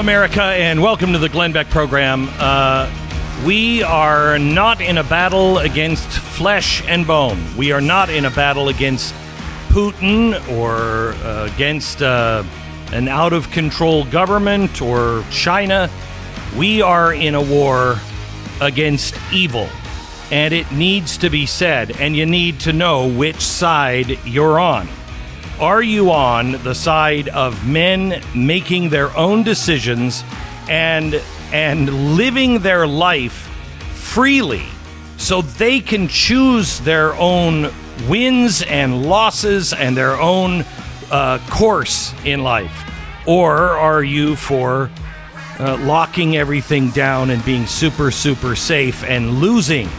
America, and welcome to the Glenn Beck program. Uh, we are not in a battle against flesh and bone. We are not in a battle against Putin or uh, against uh, an out of control government or China. We are in a war against evil. And it needs to be said, and you need to know which side you're on. Are you on the side of men making their own decisions and and living their life freely so they can choose their own wins and losses and their own uh, course in life? Or are you for uh, locking everything down and being super, super safe and losing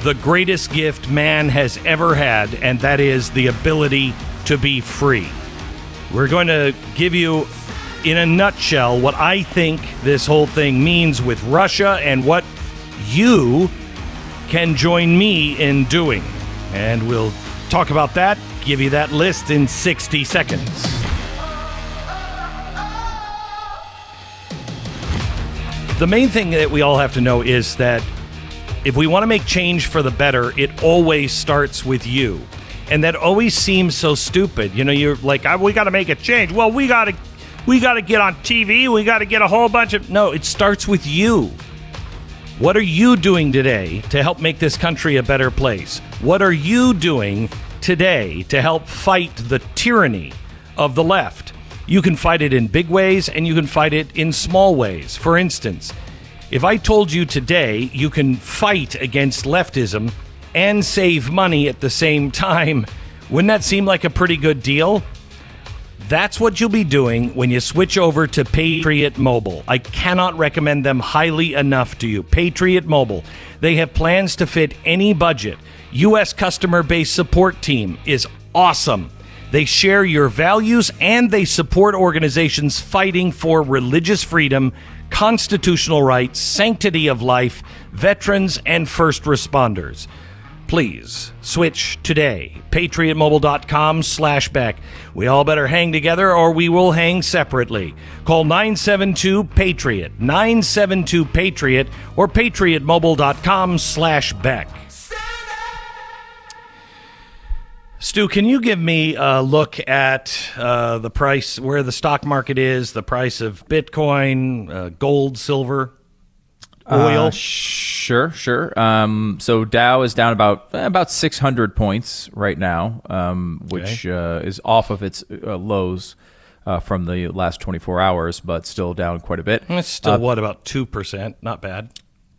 the greatest gift man has ever had, and that is the ability to be free. We're going to give you, in a nutshell, what I think this whole thing means with Russia and what you can join me in doing. And we'll talk about that, give you that list in 60 seconds. The main thing that we all have to know is that if we want to make change for the better, it always starts with you and that always seems so stupid. You know, you're like, ah, we got to make a change. Well, we got to, we got to get on TV. We got to get a whole bunch of. No, it starts with you. What are you doing today to help make this country a better place? What are you doing today to help fight the tyranny of the left? You can fight it in big ways and you can fight it in small ways. For instance, if I told you today you can fight against leftism and save money at the same time. Wouldn't that seem like a pretty good deal? That's what you'll be doing when you switch over to Patriot Mobile. I cannot recommend them highly enough to you. Patriot Mobile. They have plans to fit any budget. U.S. customer based support team is awesome. They share your values and they support organizations fighting for religious freedom, constitutional rights, sanctity of life, veterans, and first responders please switch today. PatriotMobile.com slash Beck. We all better hang together or we will hang separately. Call 972 Patriot, 972 Patriot, or PatriotMobile.com slash Beck. Stu, can you give me a look at uh, the price, where the stock market is, the price of Bitcoin, uh, gold, silver? Oil? Uh, sure, sure. Um, so Dow is down about about 600 points right now, um, which okay. uh, is off of its uh, lows uh, from the last 24 hours, but still down quite a bit. It's still uh, what about two percent? Not bad.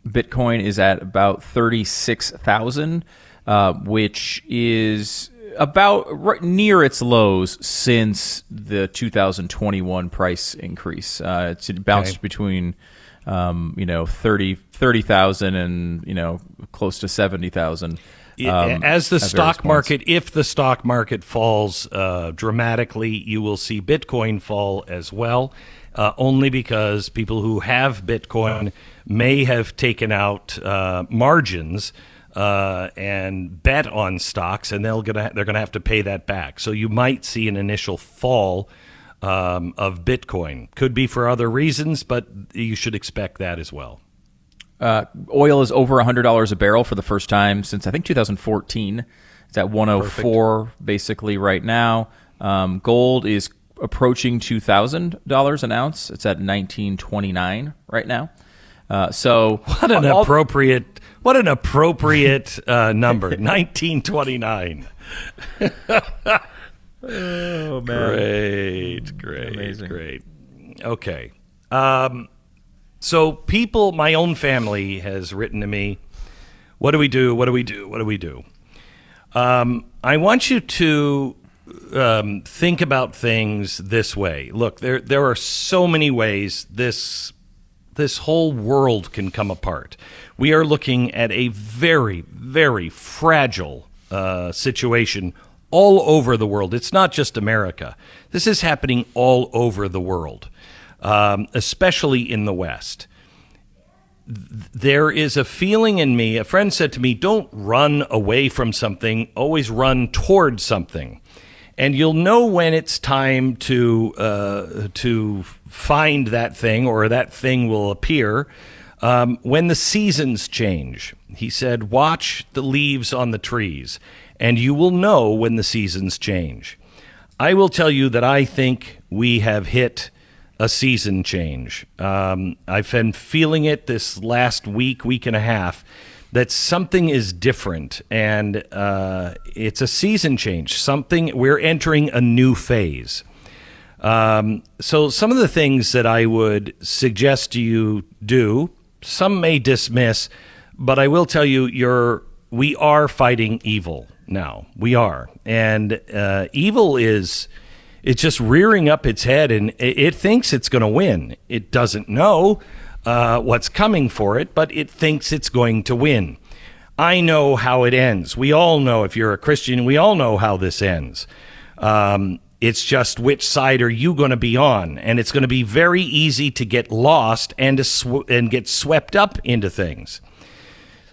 Bitcoin is at about 36,000, uh, which is about right near its lows since the 2021 price increase. it's bounced okay. between um, you know, 30 30,000 and, you know, close to 70,000. Um, As the stock market, if the stock market falls uh, dramatically, you will see Bitcoin fall as well. Uh, only because people who have Bitcoin may have taken out uh, margins uh, and bet on stocks, and they'll gonna they're gonna have to pay that back. So you might see an initial fall um, of Bitcoin. Could be for other reasons, but you should expect that as well. Uh, oil is over $100 a barrel for the first time since I think 2014. It's at 104 Perfect. basically right now. Um, gold is approaching $2,000 an ounce. It's at 1929 right now. Uh, so what an all, appropriate what an appropriate uh, number 1929 Oh man! Great, great, Amazing. great. Okay, um, so people, my own family has written to me. What do we do? What do we do? What do we do? Um, I want you to um, think about things this way. Look, there there are so many ways this this whole world can come apart. We are looking at a very, very fragile uh, situation all over the world. It's not just America. This is happening all over the world, um, especially in the West. there is a feeling in me. A friend said to me, "Don't run away from something. Always run toward something." and you'll know when it's time to uh, to find that thing or that thing will appear um, when the seasons change. He said, "Watch the leaves on the trees, and you will know when the seasons change." I will tell you that I think we have hit a season change. Um, I've been feeling it this last week, week and a half that something is different and uh, it's a season change. Something we're entering a new phase. Um, so some of the things that I would suggest you do, some may dismiss, but I will tell you, you're we are fighting evil now. We are, and uh, evil is it's just rearing up its head, and it, it thinks it's going to win. It doesn't know uh, what's coming for it, but it thinks it's going to win. I know how it ends. We all know, if you're a Christian, we all know how this ends. Um, it's just which side are you going to be on, and it's going to be very easy to get lost and to sw- and get swept up into things.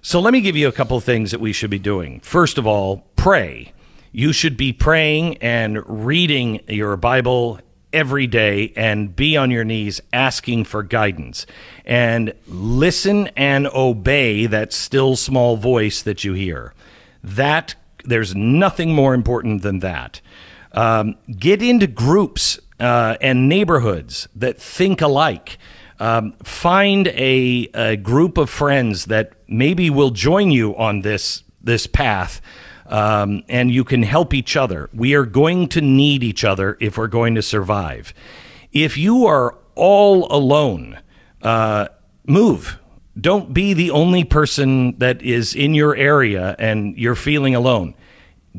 So let me give you a couple things that we should be doing. First of all, pray. You should be praying and reading your Bible every day and be on your knees asking for guidance and listen and obey that still small voice that you hear. That there's nothing more important than that. Um, get into groups uh, and neighborhoods that think alike. Um, find a, a group of friends that maybe will join you on this this path um, and you can help each other. We are going to need each other if we're going to survive. If you are all alone, uh, move. Don't be the only person that is in your area and you're feeling alone.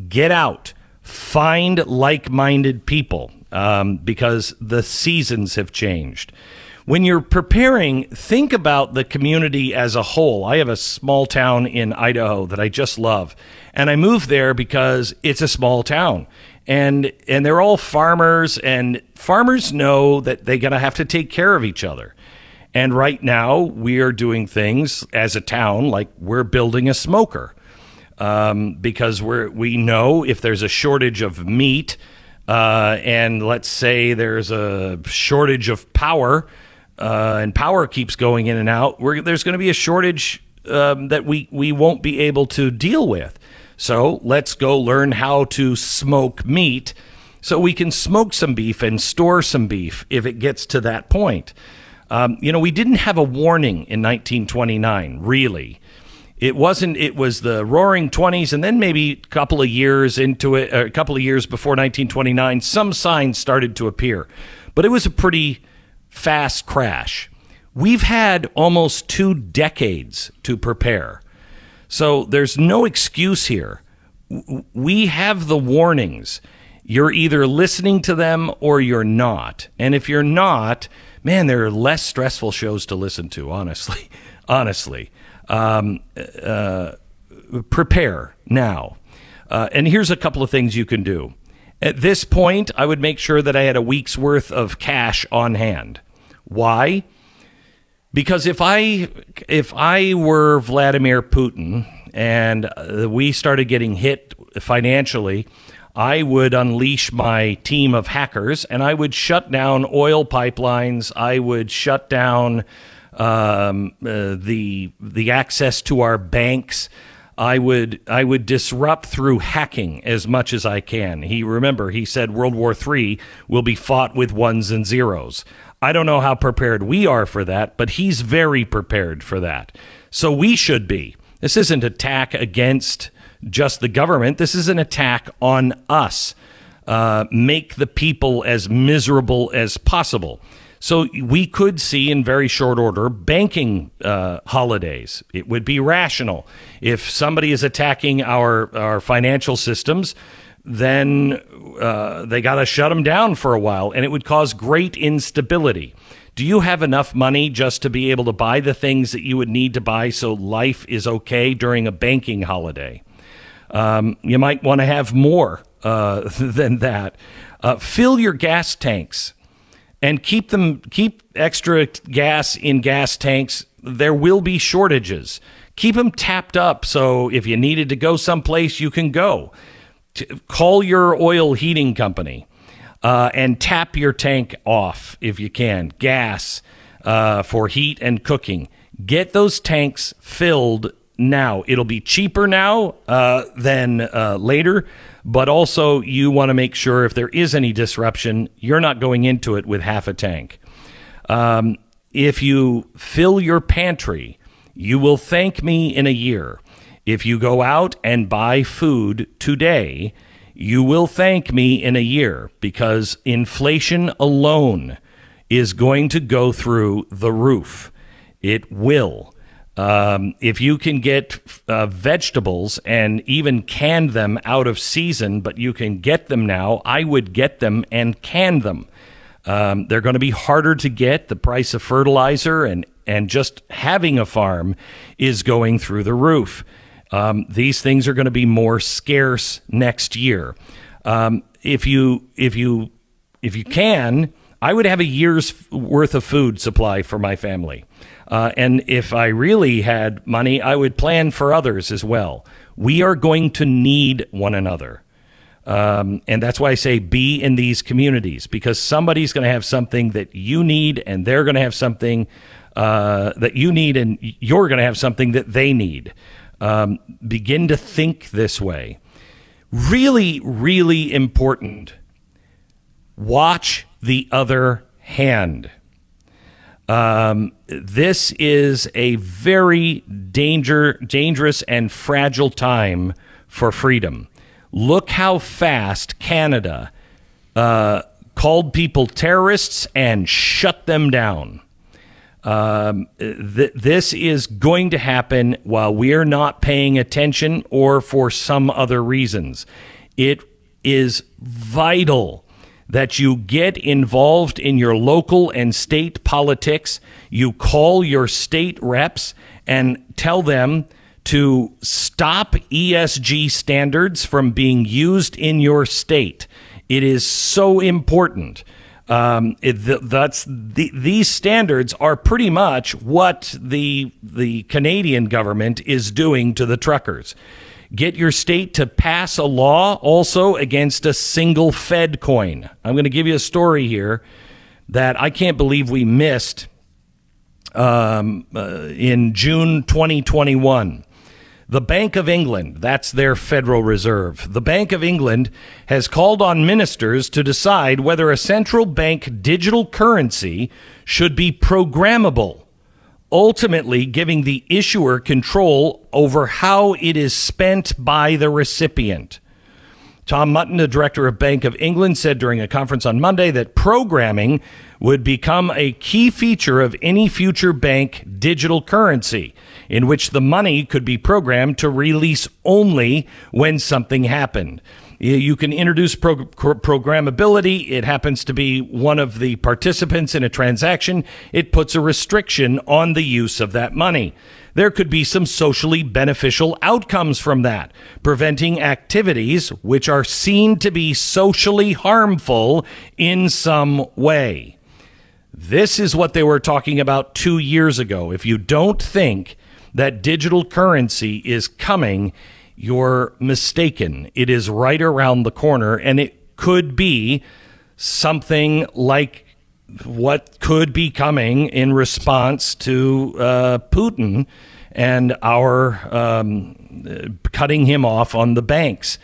Get out. Find like minded people um, because the seasons have changed when you're preparing, think about the community as a whole. I have a small town in Idaho that I just love, and I moved there because it's a small town. And and they're all farmers and farmers know that they're going to have to take care of each other. And right now we are doing things as a town like we're building a smoker. Um, because we're we know if there's a shortage of meat uh, and let's say there's a shortage of power, uh, and power keeps going in and out, there's going to be a shortage um, that we, we won't be able to deal with. So let's go learn how to smoke meat so we can smoke some beef and store some beef if it gets to that point. Um, you know, we didn't have a warning in 1929, really. It wasn't, it was the roaring 20s, and then maybe a couple of years into it, a couple of years before 1929, some signs started to appear. But it was a pretty fast crash. We've had almost two decades to prepare. So there's no excuse here. We have the warnings. You're either listening to them or you're not. And if you're not, man, there are less stressful shows to listen to, honestly. honestly. Um, uh, prepare now. Uh, and here's a couple of things you can do. At this point, I would make sure that I had a week's worth of cash on hand. Why? Because if I if I were Vladimir Putin and uh, we started getting hit financially, I would unleash my team of hackers and I would shut down oil pipelines. I would shut down um, uh, the the access to our banks. I would I would disrupt through hacking as much as I can. He remember he said World War III will be fought with ones and zeros. I don't know how prepared we are for that, but he's very prepared for that. So we should be. This isn't attack against just the government. This is an attack on us. Uh, make the people as miserable as possible. So we could see in very short order banking uh, holidays. It would be rational if somebody is attacking our our financial systems then uh, they got to shut them down for a while, and it would cause great instability. Do you have enough money just to be able to buy the things that you would need to buy so life is okay during a banking holiday? Um, you might want to have more uh, than that. Uh, fill your gas tanks. and keep them keep extra gas in gas tanks. There will be shortages. Keep them tapped up so if you needed to go someplace, you can go. Call your oil heating company uh, and tap your tank off if you can. Gas uh, for heat and cooking. Get those tanks filled now. It'll be cheaper now uh, than uh, later, but also you want to make sure if there is any disruption, you're not going into it with half a tank. Um, if you fill your pantry, you will thank me in a year. If you go out and buy food today, you will thank me in a year because inflation alone is going to go through the roof. It will. Um, if you can get uh, vegetables and even can them out of season, but you can get them now, I would get them and can them. Um, they're going to be harder to get. The price of fertilizer and, and just having a farm is going through the roof. Um, these things are going to be more scarce next year. Um, if you if you if you can, I would have a year's worth of food supply for my family. Uh, and if I really had money, I would plan for others as well. We are going to need one another. Um, and that's why I say be in these communities because somebody's going to have something that you need, and they're going to have something uh, that you need, and you're going to have something that they need. Um, begin to think this way. Really, really important. Watch the other hand. Um, this is a very danger, dangerous and fragile time for freedom. Look how fast Canada uh, called people terrorists and shut them down. Um, th- this is going to happen while we are not paying attention or for some other reasons. It is vital that you get involved in your local and state politics. You call your state reps and tell them to stop ESG standards from being used in your state. It is so important. Um, it, that's the, these standards are pretty much what the the Canadian government is doing to the truckers. Get your state to pass a law also against a single Fed coin. I'm going to give you a story here that I can't believe we missed um, uh, in June 2021. The Bank of England, that's their Federal Reserve, the Bank of England has called on ministers to decide whether a central bank digital currency should be programmable ultimately giving the issuer control over how it is spent by the recipient. Tom Mutton, the director of Bank of England, said during a conference on Monday that programming would become a key feature of any future bank digital currency, in which the money could be programmed to release only when something happened. You can introduce pro- programmability. It happens to be one of the participants in a transaction. It puts a restriction on the use of that money. There could be some socially beneficial outcomes from that, preventing activities which are seen to be socially harmful in some way. This is what they were talking about two years ago. If you don't think that digital currency is coming, you're mistaken. It is right around the corner, and it could be something like what could be coming in response to uh, Putin and our um, cutting him off on the banks.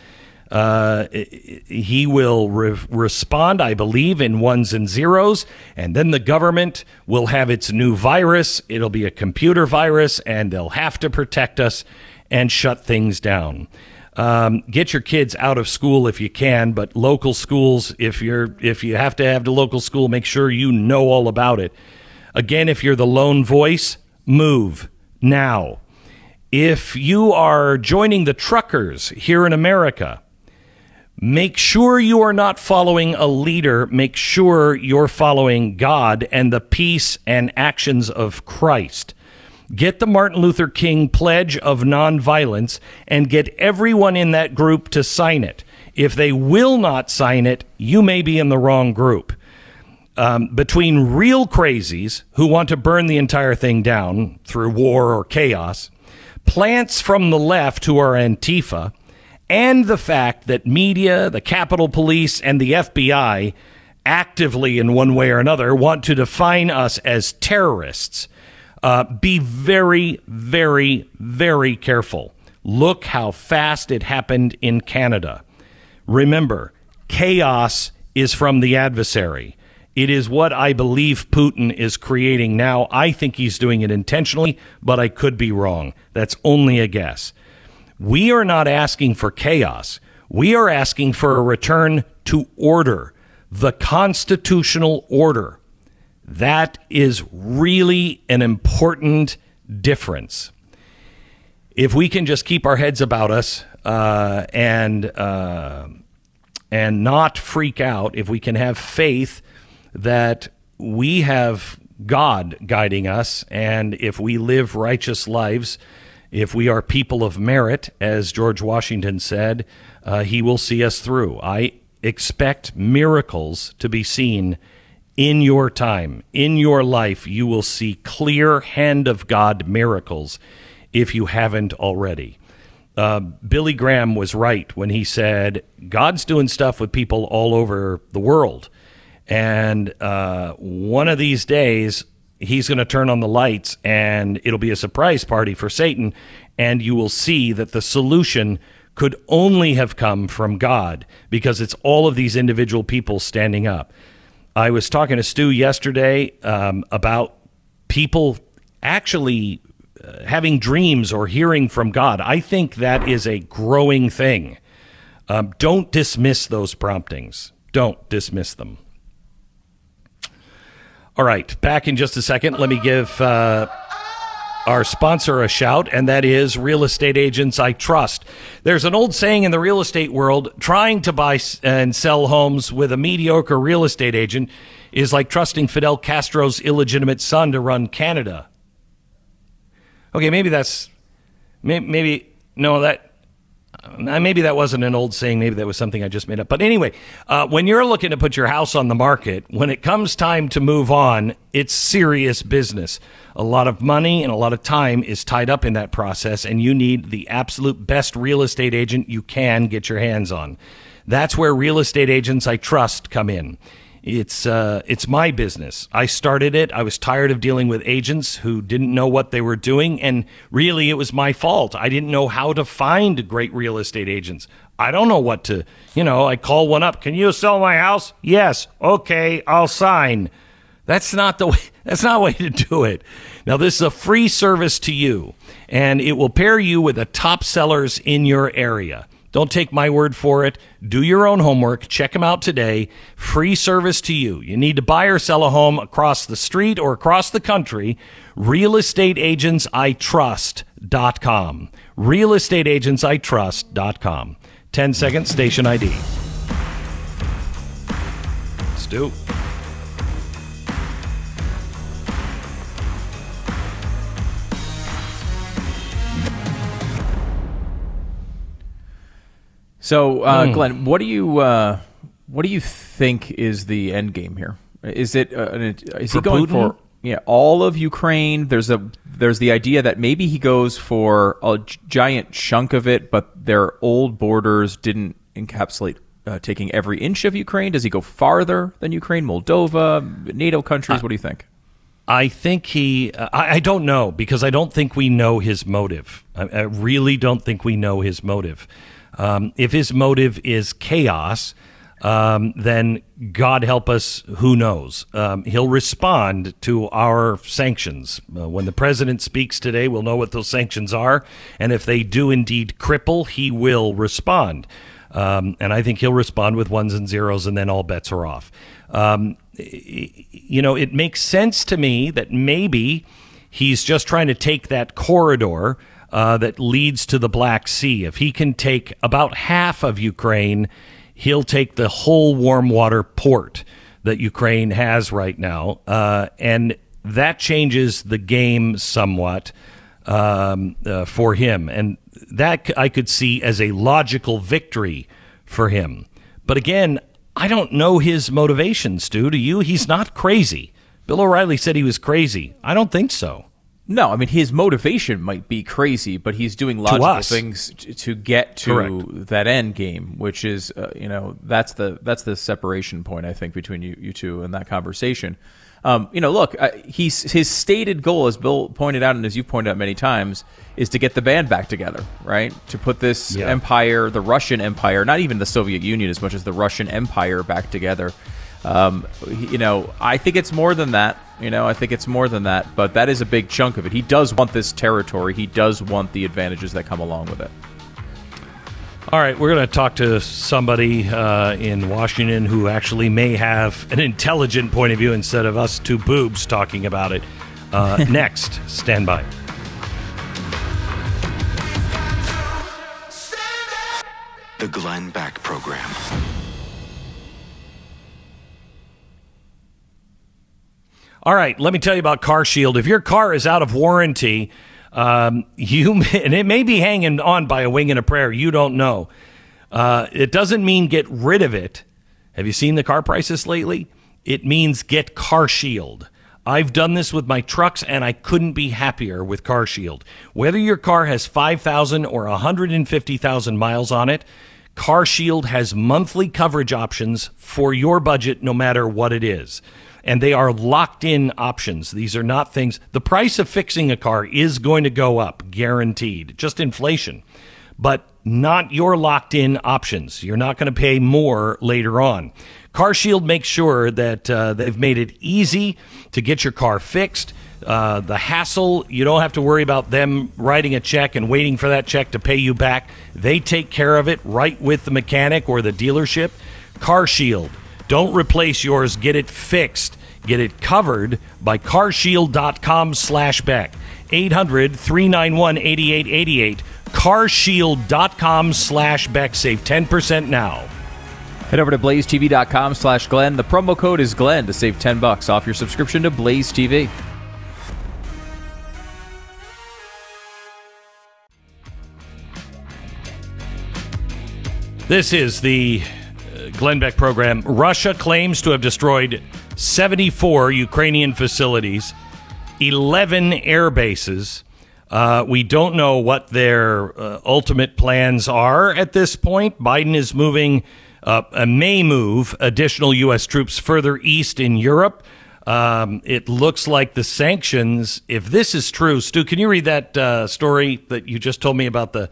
Uh, he will re- respond, I believe, in ones and zeros, and then the government will have its new virus. It'll be a computer virus, and they'll have to protect us and shut things down. Um, get your kids out of school if you can, but local schools, if you're if you have to have the local school, make sure you know all about it. Again, if you're the lone voice, move now. If you are joining the truckers here in America, make sure you are not following a leader. Make sure you're following God and the peace and actions of Christ. Get the Martin Luther King Pledge of Nonviolence and get everyone in that group to sign it. If they will not sign it, you may be in the wrong group. um, between real crazies who want to burn the entire thing down through war or chaos, plants from the left who are Antifa, and the fact that media, the Capitol Police, and the FBI actively, in one way or another, want to define us as terrorists. Uh, be very, very, very careful. Look how fast it happened in Canada. Remember, chaos is from the adversary. It is what I believe Putin is creating now. I think he's doing it intentionally, but I could be wrong. That's only a guess. We are not asking for chaos. We are asking for a return to order, the constitutional order. That is really an important difference. If we can just keep our heads about us uh, and uh, and not freak out, if we can have faith that we have God guiding us, and if we live righteous lives, if we are people of merit, as George Washington said, uh, He will see us through. I expect miracles to be seen in your time, in your life. You will see clear hand of God miracles if you haven't already. Uh, Billy Graham was right when he said, God's doing stuff with people all over the world. And uh, one of these days, he's going to turn on the lights and it'll be a surprise party for Satan. And you will see that the solution could only have come from God because it's all of these individual people standing up. I was talking to Stu yesterday um, about people actually uh, having dreams or hearing from God. I think that is a growing thing. Um, don't dismiss those promptings. Don't dismiss them. All right, back in just a second. Let me give uh, our sponsor a shout, and that is Real Estate Agents I Trust. There's an old saying in the real estate world trying to buy and sell homes with a mediocre real estate agent is like trusting Fidel Castro's illegitimate son to run Canada. Okay, maybe that's maybe, maybe no that uh, maybe that wasn't an old saying. Maybe that was something I just made up. But anyway, uh, when you're looking to put your house on the market, when it comes time to move on, it's serious business. A lot of money and a lot of time is tied up in that process, and you need the absolute best real estate agent you can get your hands on. That's where real estate agents I trust come in. It's uh, it's my business. I started it. I was tired of dealing with agents who didn't know what they were doing, and really, it was my fault. I didn't know how to find great real estate agents. I don't know what to, you know. I call one up. Can you sell my house? Yes. Okay, I'll sign. That's not the way. That's not the way to do it. Now, this is a free service to you, and it will pair you with the top sellers in your area. Don't take my word for it. Do your own homework. Check them out today. Free service to you. You need to buy or sell a home across the street or across the country. RealestateAgentsITrust.com. RealestateAgentsITrust.com. 10 second station ID. Let's So, uh, mm. Glenn, what do you uh, what do you think is the end game here? Is it uh, is for he going Putin? for yeah all of Ukraine? There's a there's the idea that maybe he goes for a giant chunk of it, but their old borders didn't encapsulate uh, taking every inch of Ukraine. Does he go farther than Ukraine, Moldova, NATO countries? what do you think? I think he. Uh, I, I, don't know because I don't think we know his motive. I, I really don't think we know his motive. Um, if his motive is chaos, um, then God help us, who knows? Um, he'll respond to our sanctions. Uh, when the president speaks today, we'll know what those sanctions are. And if they do indeed cripple, he will respond. Um, and I think he'll respond with ones and zeros, and then all bets are off. Um, you know, it makes sense to me that maybe he's just trying to take that corridor uh, that leads to the Black Sea. If he can take about half of Ukraine, he'll take the whole warm water port that Ukraine has right now. Uh, and that changes the game somewhat um, uh, for him. And that I could see as a logical victory for him. But again, I don't know his motivation, Stu. Do you? He's not crazy. Bill O'Reilly said he was crazy. I don't think so. No, I mean his motivation might be crazy, but he's doing logical us. things t- to get to Correct. that end game, which is uh, you know that's the that's the separation point I think between you you two and that conversation. Um, you know, look, uh, he's his stated goal, as Bill pointed out and as you pointed out many times, is to get the band back together, right? To put this Yeah. empire, the Russian Empire, not even the Soviet Union as much as the Russian Empire, back together. Um, you know, I think it's more than that. You know, I think it's more than that, but that is a big chunk of it. He does want this territory. He does want the advantages that come along with it. All right, we're going to talk to somebody uh, in Washington who actually may have an intelligent point of view instead of us two boobs talking about it. Uh, next, stand by. The Glenn Beck Program. All right, let me tell you about Car Shield. If your car is out of warranty, um, you may, and it may be hanging on by a wing and a prayer. You don't know. Uh, it doesn't mean get rid of it. Have you seen the car prices lately? It means get Car Shield. I've done this with my trucks, and I couldn't be happier with Car Shield. Whether your car has 5,000 or 150,000 miles on it, Car Shield has monthly coverage options for your budget, no matter what it is. And they are locked in options. These are not things. The price of fixing a car is going to go up, guaranteed, just inflation, but not your locked in options. You're not going to pay more later on. CarShield makes sure that uh, they've made it easy to get your car fixed. Uh, the hassle, you don't have to worry about them writing a check and waiting for that check to pay you back. They take care of it right with the mechanic or the dealership. CarShield. Don't replace yours. Get it fixed. Get it covered by carshield.com slash Beck. 800 391 8888. Carshield.com slash Beck. Save 10% now. Head over to blazetv.com slash Glenn. The promo code is Glenn to save 10 bucks off your subscription to Blaze TV. This is the Glenn Beck program. Russia claims to have destroyed 74 Ukrainian facilities, 11 air bases. Uh, we don't know what their uh, ultimate plans are at this point. Biden is moving, uh, uh, may move additional U.S. troops further east in Europe. Um, it looks like the sanctions, if this is true, Stu, can you read that uh, story that you just told me about the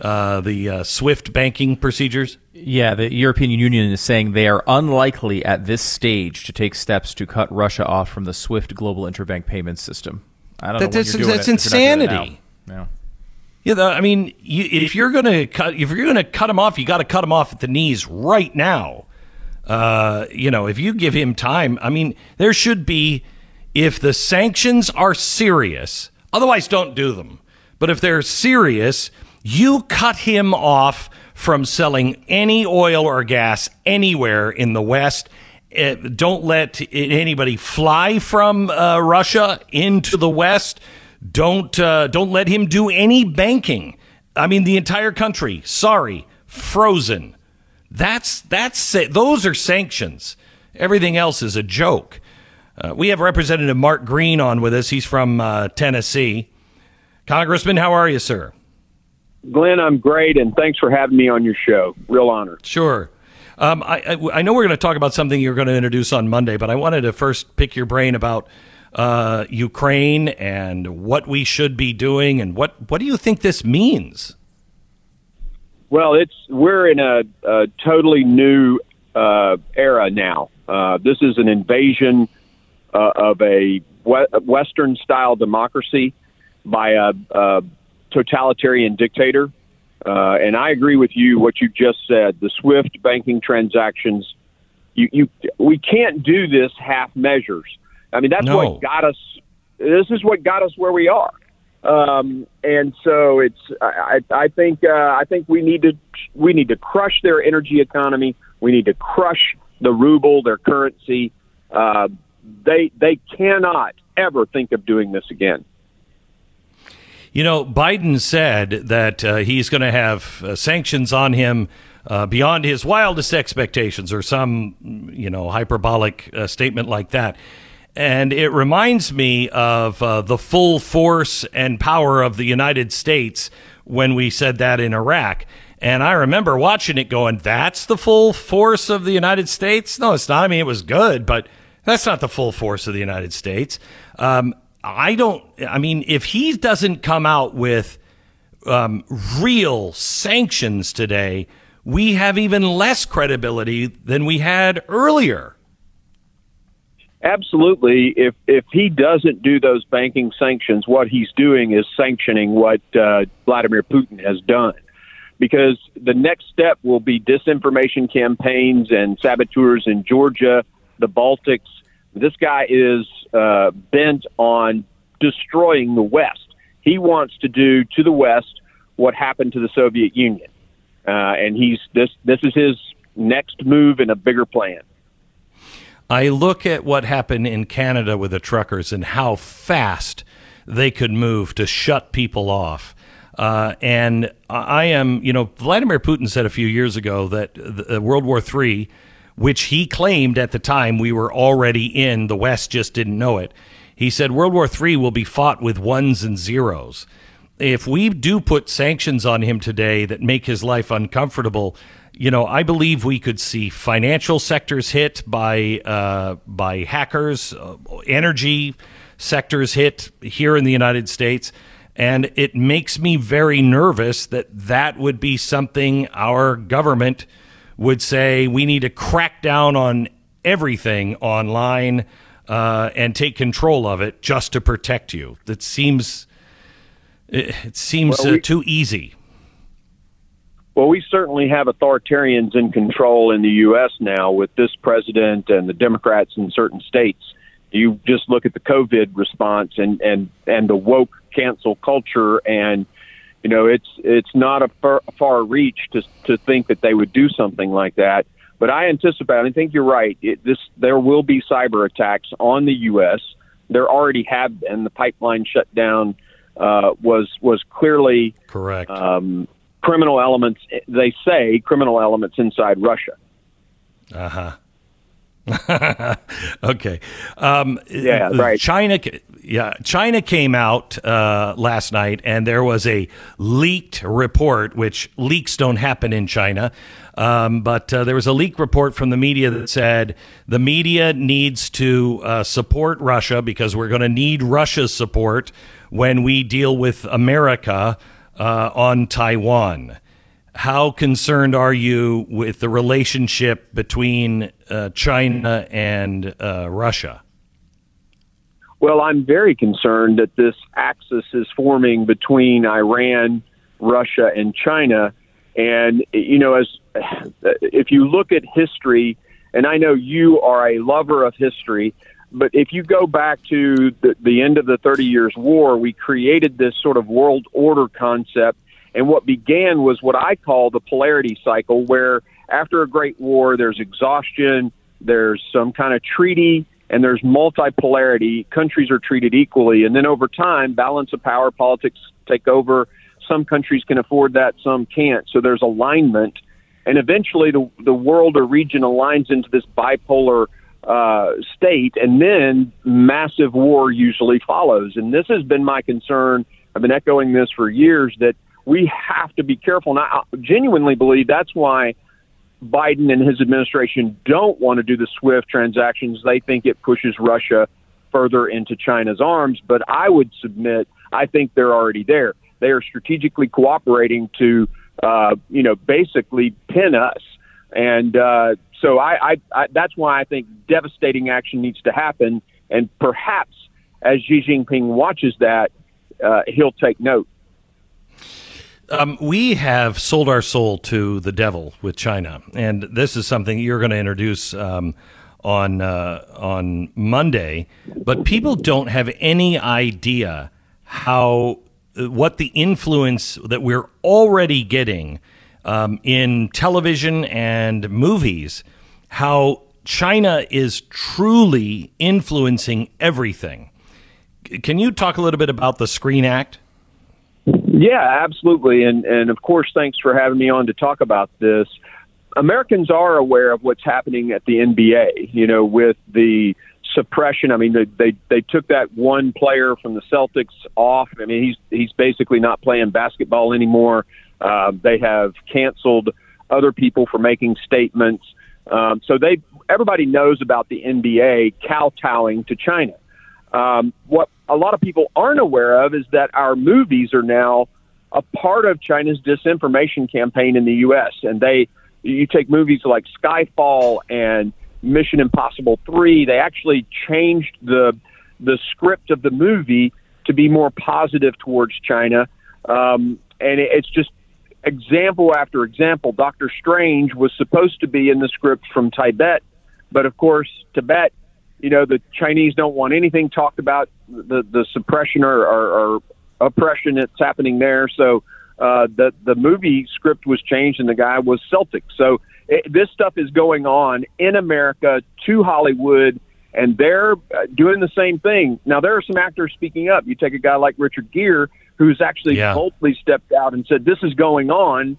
uh, the uh, SWIFT banking procedures? Yeah, the European Union is saying they are unlikely at this stage to take steps to cut Russia off from the SWIFT global interbank payment system. I don't That- know that's- you're doing that's it insanity. Yeah. Yeah, I mean, you, if you're gonna cut, if you're gonna cut him off, you got to cut him off at the knees right now. Uh, you know, if you give him time, I mean, there should be, if the sanctions are serious, otherwise don't do them. But if they're serious, you cut him off from selling any oil or gas anywhere in the West. Uh, don't let anybody fly from uh, Russia into the West. Don't uh, don't let him do any banking. I mean, the entire country. Sorry, frozen. That's that's those are sanctions. Everything else is a joke. Uh, we have Representative Mark Green on with us. He's from uh, Tennessee. Congressman, how are you, sir? Glenn, I'm great, and thanks for having me on your show. Real honor. Sure. Um, I, I, I know we're going to talk about something you're going to introduce on Monday, but I wanted to first pick your brain about uh, Ukraine and what we should be doing, and what what do you think this means? Well, it's we're in a, a totally new uh, era now. Uh, this is an invasion uh, of a Western style democracy by a, a totalitarian dictator. Uh, and I agree with you what you just said. The SWIFT banking transactions, you, you we can't do this half measures. I mean, that's No. what got us. This is what got us where we are. Um, and so it's I, I I think uh, I think we need to we need to crush their energy economy. We need to crush the ruble, their currency. Uh, they they cannot ever think of doing this again. You know, Biden said that uh, he's going to have uh, sanctions on him uh, beyond his wildest expectations, or some you know hyperbolic uh, statement like that. And it reminds me of uh, the full force and power of the United States when we said that in Iraq. And I remember watching it going, that's the full force of the United States? No, it's not. I mean, it was good, but that's not the full force of the United States. Um, I don't, I mean, if he doesn't come out with um, real sanctions today, we have even less credibility than we had earlier. Absolutely. If if he doesn't do those banking sanctions, what he's doing is sanctioning what uh, Vladimir Putin has done. Because the next step will be disinformation campaigns and saboteurs in Georgia, the Baltics. This guy is uh, bent on destroying the West. He wants to do to the West what happened to the Soviet Union, uh, and he's this. This is his next move in a bigger plan. I look at what happened in Canada with the truckers and how fast they could move to shut people off. Uh, and I am, you know, Vladimir Putin said a few years ago that the, World War III, which he claimed at the time we were already in, the West just didn't know it. He said World War III will be fought with ones and zeros. If we do put sanctions on him today that make his life uncomfortable, you know, I believe we could see financial sectors hit by uh, by hackers, uh, energy sectors hit here in the United States, and it makes me very nervous that that would be something our government would say we need to crack down on everything online uh, and take control of it just to protect you. That seems it, it seems well, we- uh, too easy. Well, we certainly have authoritarians in control in the U.S. now with this president and the Democrats in certain states. You just look at the COVID response and and and the woke cancel culture, and you know it's it's not a far, far reach to to think that they would do something like that. But I anticipate. I think you're right. It, this there will be cyber attacks on the U.S. There already have been. The pipeline shutdown uh, was was clearly correct. Um, criminal elements, they say criminal elements inside Russia. Uh huh. okay. Um, yeah, right. China, yeah, China came out uh, last night, and there was a leaked report, which leaks don't happen in China. Um, but uh, there was a leak report from the media that said the media needs to uh, support Russia because we're going to need Russia's support when we deal with America uh, on Taiwan. How concerned are you with the relationship between uh, China and uh, Russia? Well, I'm very concerned that this axis is forming between Iran, Russia, and China. And, you know, as if you look at history, and I know you are a lover of history, but if you go back to the, the end of the 30 Years' War, we created this sort of world order concept. And what began was what I call the polarity cycle, where after a great war, there's exhaustion, there's some kind of treaty, and there's multipolarity. Countries are treated equally. And then over time, balance of power politics take over. Some countries can afford that, some can't. So there's alignment. And eventually, the, the world or region aligns into this bipolar uh, state, and then massive war usually follows. And this has been my concern. I've been echoing this for years that we have to be careful. And I genuinely believe that's why Biden and his administration don't want to do the SWIFT transactions. They think it pushes Russia further into China's arms. But I would submit, I think they're already there. They are strategically cooperating to, uh, you know, basically pin us. And uh, so I, I, I, that's why I think devastating action needs to happen, and perhaps as Xi Jinping watches that, uh, he'll take note. Um, we have sold our soul to the devil with China, and this is something you're going to introduce um, on uh, on Monday. But people don't have any idea how what the influence that we're already getting um, in television and movies, how China is truly influencing everything. Can you talk a little bit about the Screen Act? Yeah, absolutely. And, and of course, thanks for having me on to talk about this. Americans are aware of what's happening at the NBA. You know, with the suppression. I mean, they they, they took that one player from the Celtics off. I mean, he's he's basically not playing basketball anymore. Uh, they have canceled other people for making statements. Um, so they everybody knows about the NBA kowtowing to China. Um, what a lot of people aren't aware of is that our movies are now a part of China's disinformation campaign in the U.S. And they, you take movies like Skyfall and Mission Impossible Three, they actually changed the the script of the movie to be more positive towards China, um, and it, it's just example after example. Doctor Strange was supposed to be in the script from Tibet, but of course Tibet, you know, the Chinese don't want anything talked about the the suppression or, or, or oppression that's happening there. So uh, the the movie script was changed, and the guy was Celtic. So it, this stuff is going on in America to Hollywood, and they're uh, doing the same thing. Now there are some actors speaking up. You take a guy like Richard Gere, who's actually Yeah. boldly stepped out and said, "This is going on."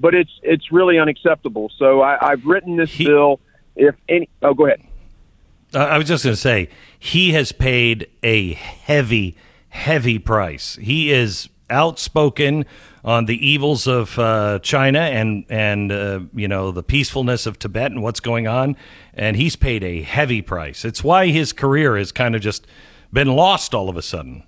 But it's it's really unacceptable. So I, I've written this He- bill. If any, oh, go ahead. I was just going to say he has paid a heavy, heavy price. He is outspoken on the evils of uh, China and and uh, you know the peacefulness of Tibet and what's going on, and he's paid a heavy price. It's why his career has kind of just been lost all of a sudden.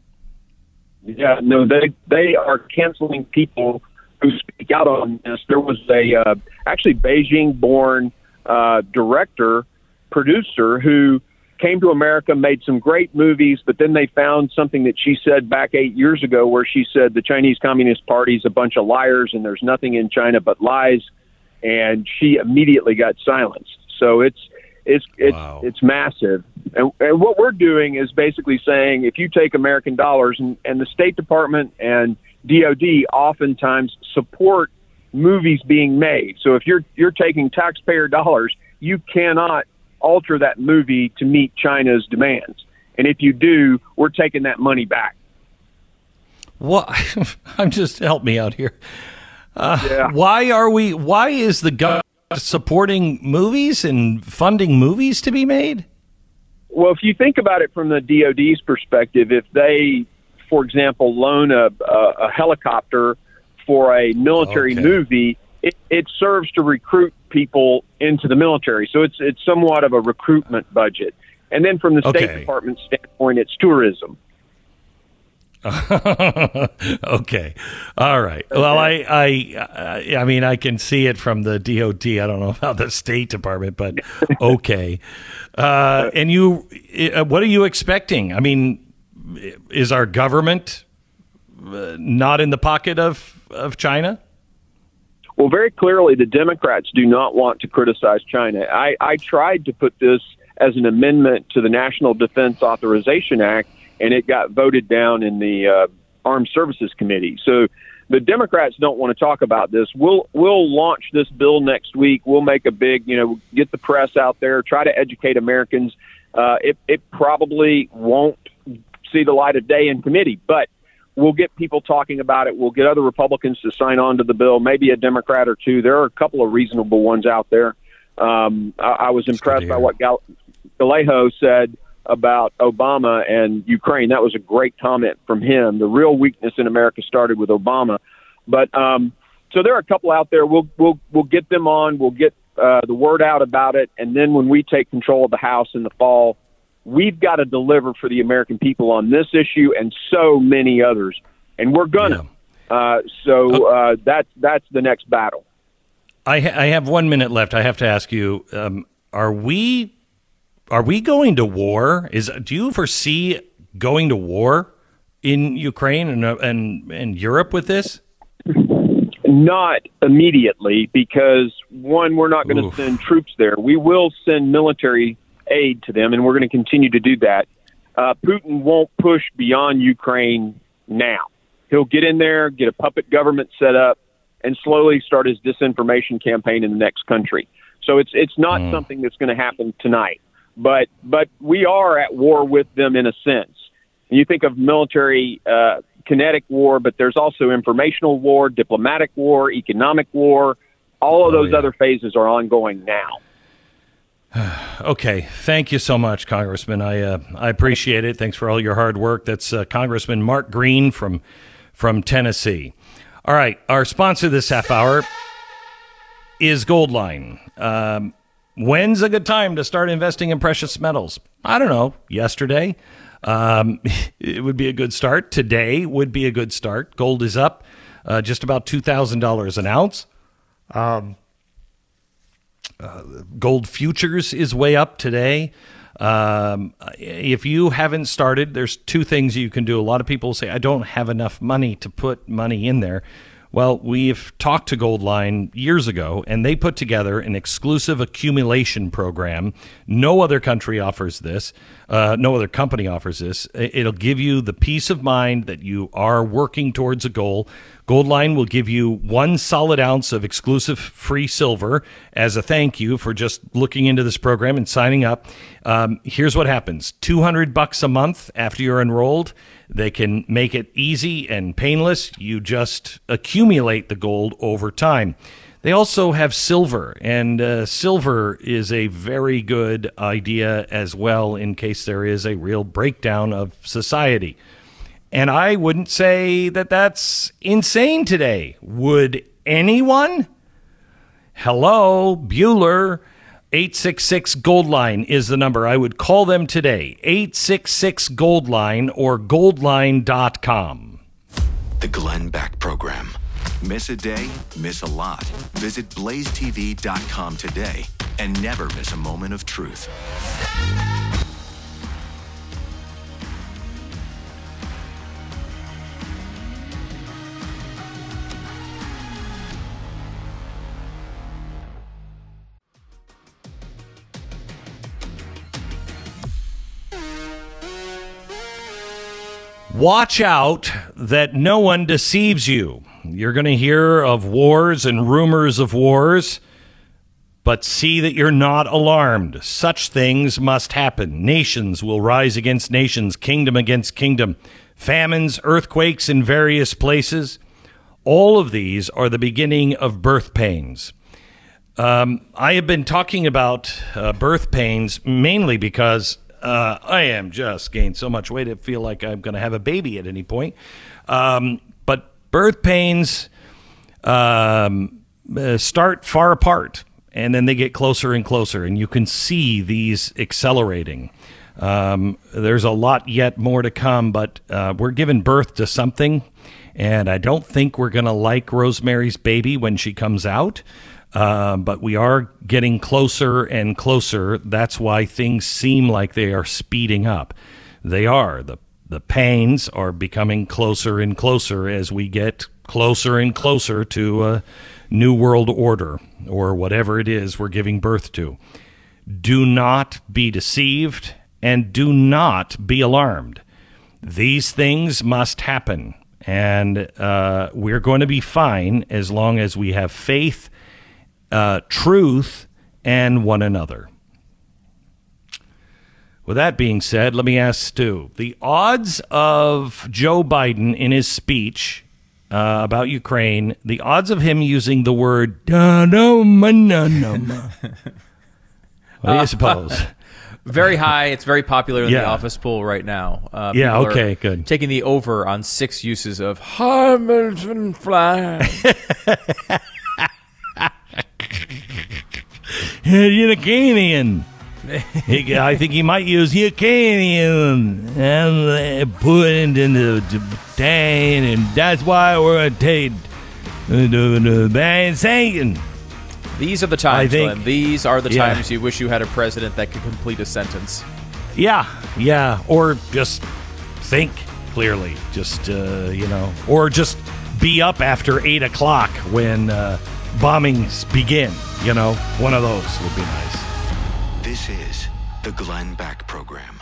Yeah, no, they they are canceling people who speak out on this. There was a uh, actually Beijing-born uh, director producer who came to America, made some great movies, but then they found something that she said back eight years ago, where she said the Chinese Communist Party is a bunch of liars and there's nothing in China but lies, and she immediately got silenced. So it's it's it's Wow. it's massive. And, and what we're doing is basically saying if you take American dollars and, and the State Department and DoD oftentimes support movies being made. So if you're you're taking taxpayer dollars, you cannot alter that movie to meet China's demands. And if you do, we're taking that money back. What? I'm just help me out here. Uh, Yeah. Why are we? Why is the government supporting movies and funding movies to be made? Well, if you think about it from the DoD's perspective, if they, for example, loan a, a, a helicopter for a military Okay. movie, it, it serves to recruit people into the military. So it's it's somewhat of a recruitment budget. And then from the State Okay. Department standpoint, it's tourism. okay, all right. Well, I, I, I, I mean, I can see it from the DOT. I don't know about the State Department, but okay. Uh, and you, uh, what are you expecting? I mean, is our government uh, not in the pocket of of China? Well, very clearly, the Democrats do not want to criticize China. I, I tried to put this as an amendment to the National Defense Authorization Act, and it got voted down in the uh, Armed Services Committee. So the Democrats don't want to talk about this. We'll we'll launch this bill next week. We'll make a big, you know, get the press out there, try to educate Americans. Uh, it it probably won't see the light of day in committee, but we'll get people talking about it. We'll get other Republicans to sign on to the bill, maybe a Democrat or two. There are a couple of reasonable ones out there. Um, I, I was impressed by what Gal- Gallego said about Obama and Ukraine. That was a great comment from him. The real weakness in America started with Obama, but um, so there are a couple out there. We'll we'll we'll get them on. We'll get uh, the word out about it, and then when we take control of the House in the fall, we've got to deliver for the American people on this issue and so many others, and we're gonna. Uh, so uh, that's that's the next battle. I, ha- I have one minute left. I have to ask you: um, Are we are we going to war? Is do you foresee going to war in Ukraine and uh, and and Europe with this? Not immediately, because one, we're not going to send troops there. We will send military aid to them, and we're going to continue to do that. Uh, Putin won't push beyond Ukraine now. He'll get in there, get a puppet government set up, and slowly start his disinformation campaign in the next country. So it's it's not something that's going to happen tonight. But but we are at war with them in a sense. You think of military uh, kinetic war, but there's also informational war, diplomatic war, economic war. all of those yeah. other phases are ongoing now. Okay, thank you so much, Congressman. I uh, I appreciate it. Thanks for all your hard work. That's uh, Congressman Mark Green from from Tennessee. All right, our sponsor this half hour is Goldline. Um, when's a good time to start investing in precious metals? I don't know. Yesterday, um, it would be a good start. Today would be a good start. Gold is up uh, just about two thousand dollars an ounce. Gold futures is way up today. Um, if you haven't started, there's two things you can do. A lot of people say, I don't have enough money to put money in there. Well, we've talked to Goldline years ago, and they put together an exclusive accumulation program. No other country offers this. Uh, no other company offers this. It'll give you the peace of mind that you are working towards a goal. Goldline will give you one solid ounce of exclusive free silver as a thank you for just looking into this program and signing up. Um, here's what happens: two hundred bucks a month after you're enrolled. They can make it easy and painless. You just accumulate the gold over time. They also have silver, and uh, silver is a very good idea as well in case there is a real breakdown of society. And I wouldn't say that that's insane today. Would anyone? Hello, Bueller. 866 Goldline is the number. I would call them today. 866 Goldline or goldline.com. The Glenn Beck Program. Miss a day, miss a lot. Visit blazetv.com today and never miss a moment of truth. Watch out that no one deceives you. You're going to hear of wars and rumors of wars, but see that you're not alarmed. Such things must happen. Nations will rise against nations, kingdom against kingdom, famines, earthquakes in various places. All of these are the beginning of birth pains. Um, I have been talking about uh, birth pains mainly because uh, I am just gained so much weight. I feel like I'm going to have a baby at any point. Um, but birth pains um, uh, start far apart and then they get closer and closer, and you can see these accelerating. Um, there's a lot yet more to come, but uh, we're giving birth to something, and I don't think we're going to like Rosemary's Baby when she comes out. Uh, but we are getting closer and closer. That's why things seem like they are speeding up. They are. The, the pains are becoming closer and closer as we get closer and closer to a new world order or whatever it is we're giving birth to. Do not be deceived and do not be alarmed. These things must happen, and uh, we're going to be fine as long as we have faith uh, truth and one another. With that being said, let me ask Stu the odds of Joe Biden in his speech uh, about Ukraine, the odds of him using the word "da-da-ma-na-na-ma." What do you suppose? Very high. It's very popular in Yeah. the office pool right now. Uh, Yeah, okay, good. Taking the over on six uses of Hamilton flag. Ukrainian. He- I think he might use Ukrainian and uh, put it into the tank, and that's why we're to take the, Satan. These are the times, Glenn. These are the Yeah. times you wish you had a president that could complete a sentence. Yeah, yeah, or just think clearly, just uh, you know, or just be up after eight o'clock when uh, bombings begin. You know, one of those would be nice. This is the Glenn Beck Program.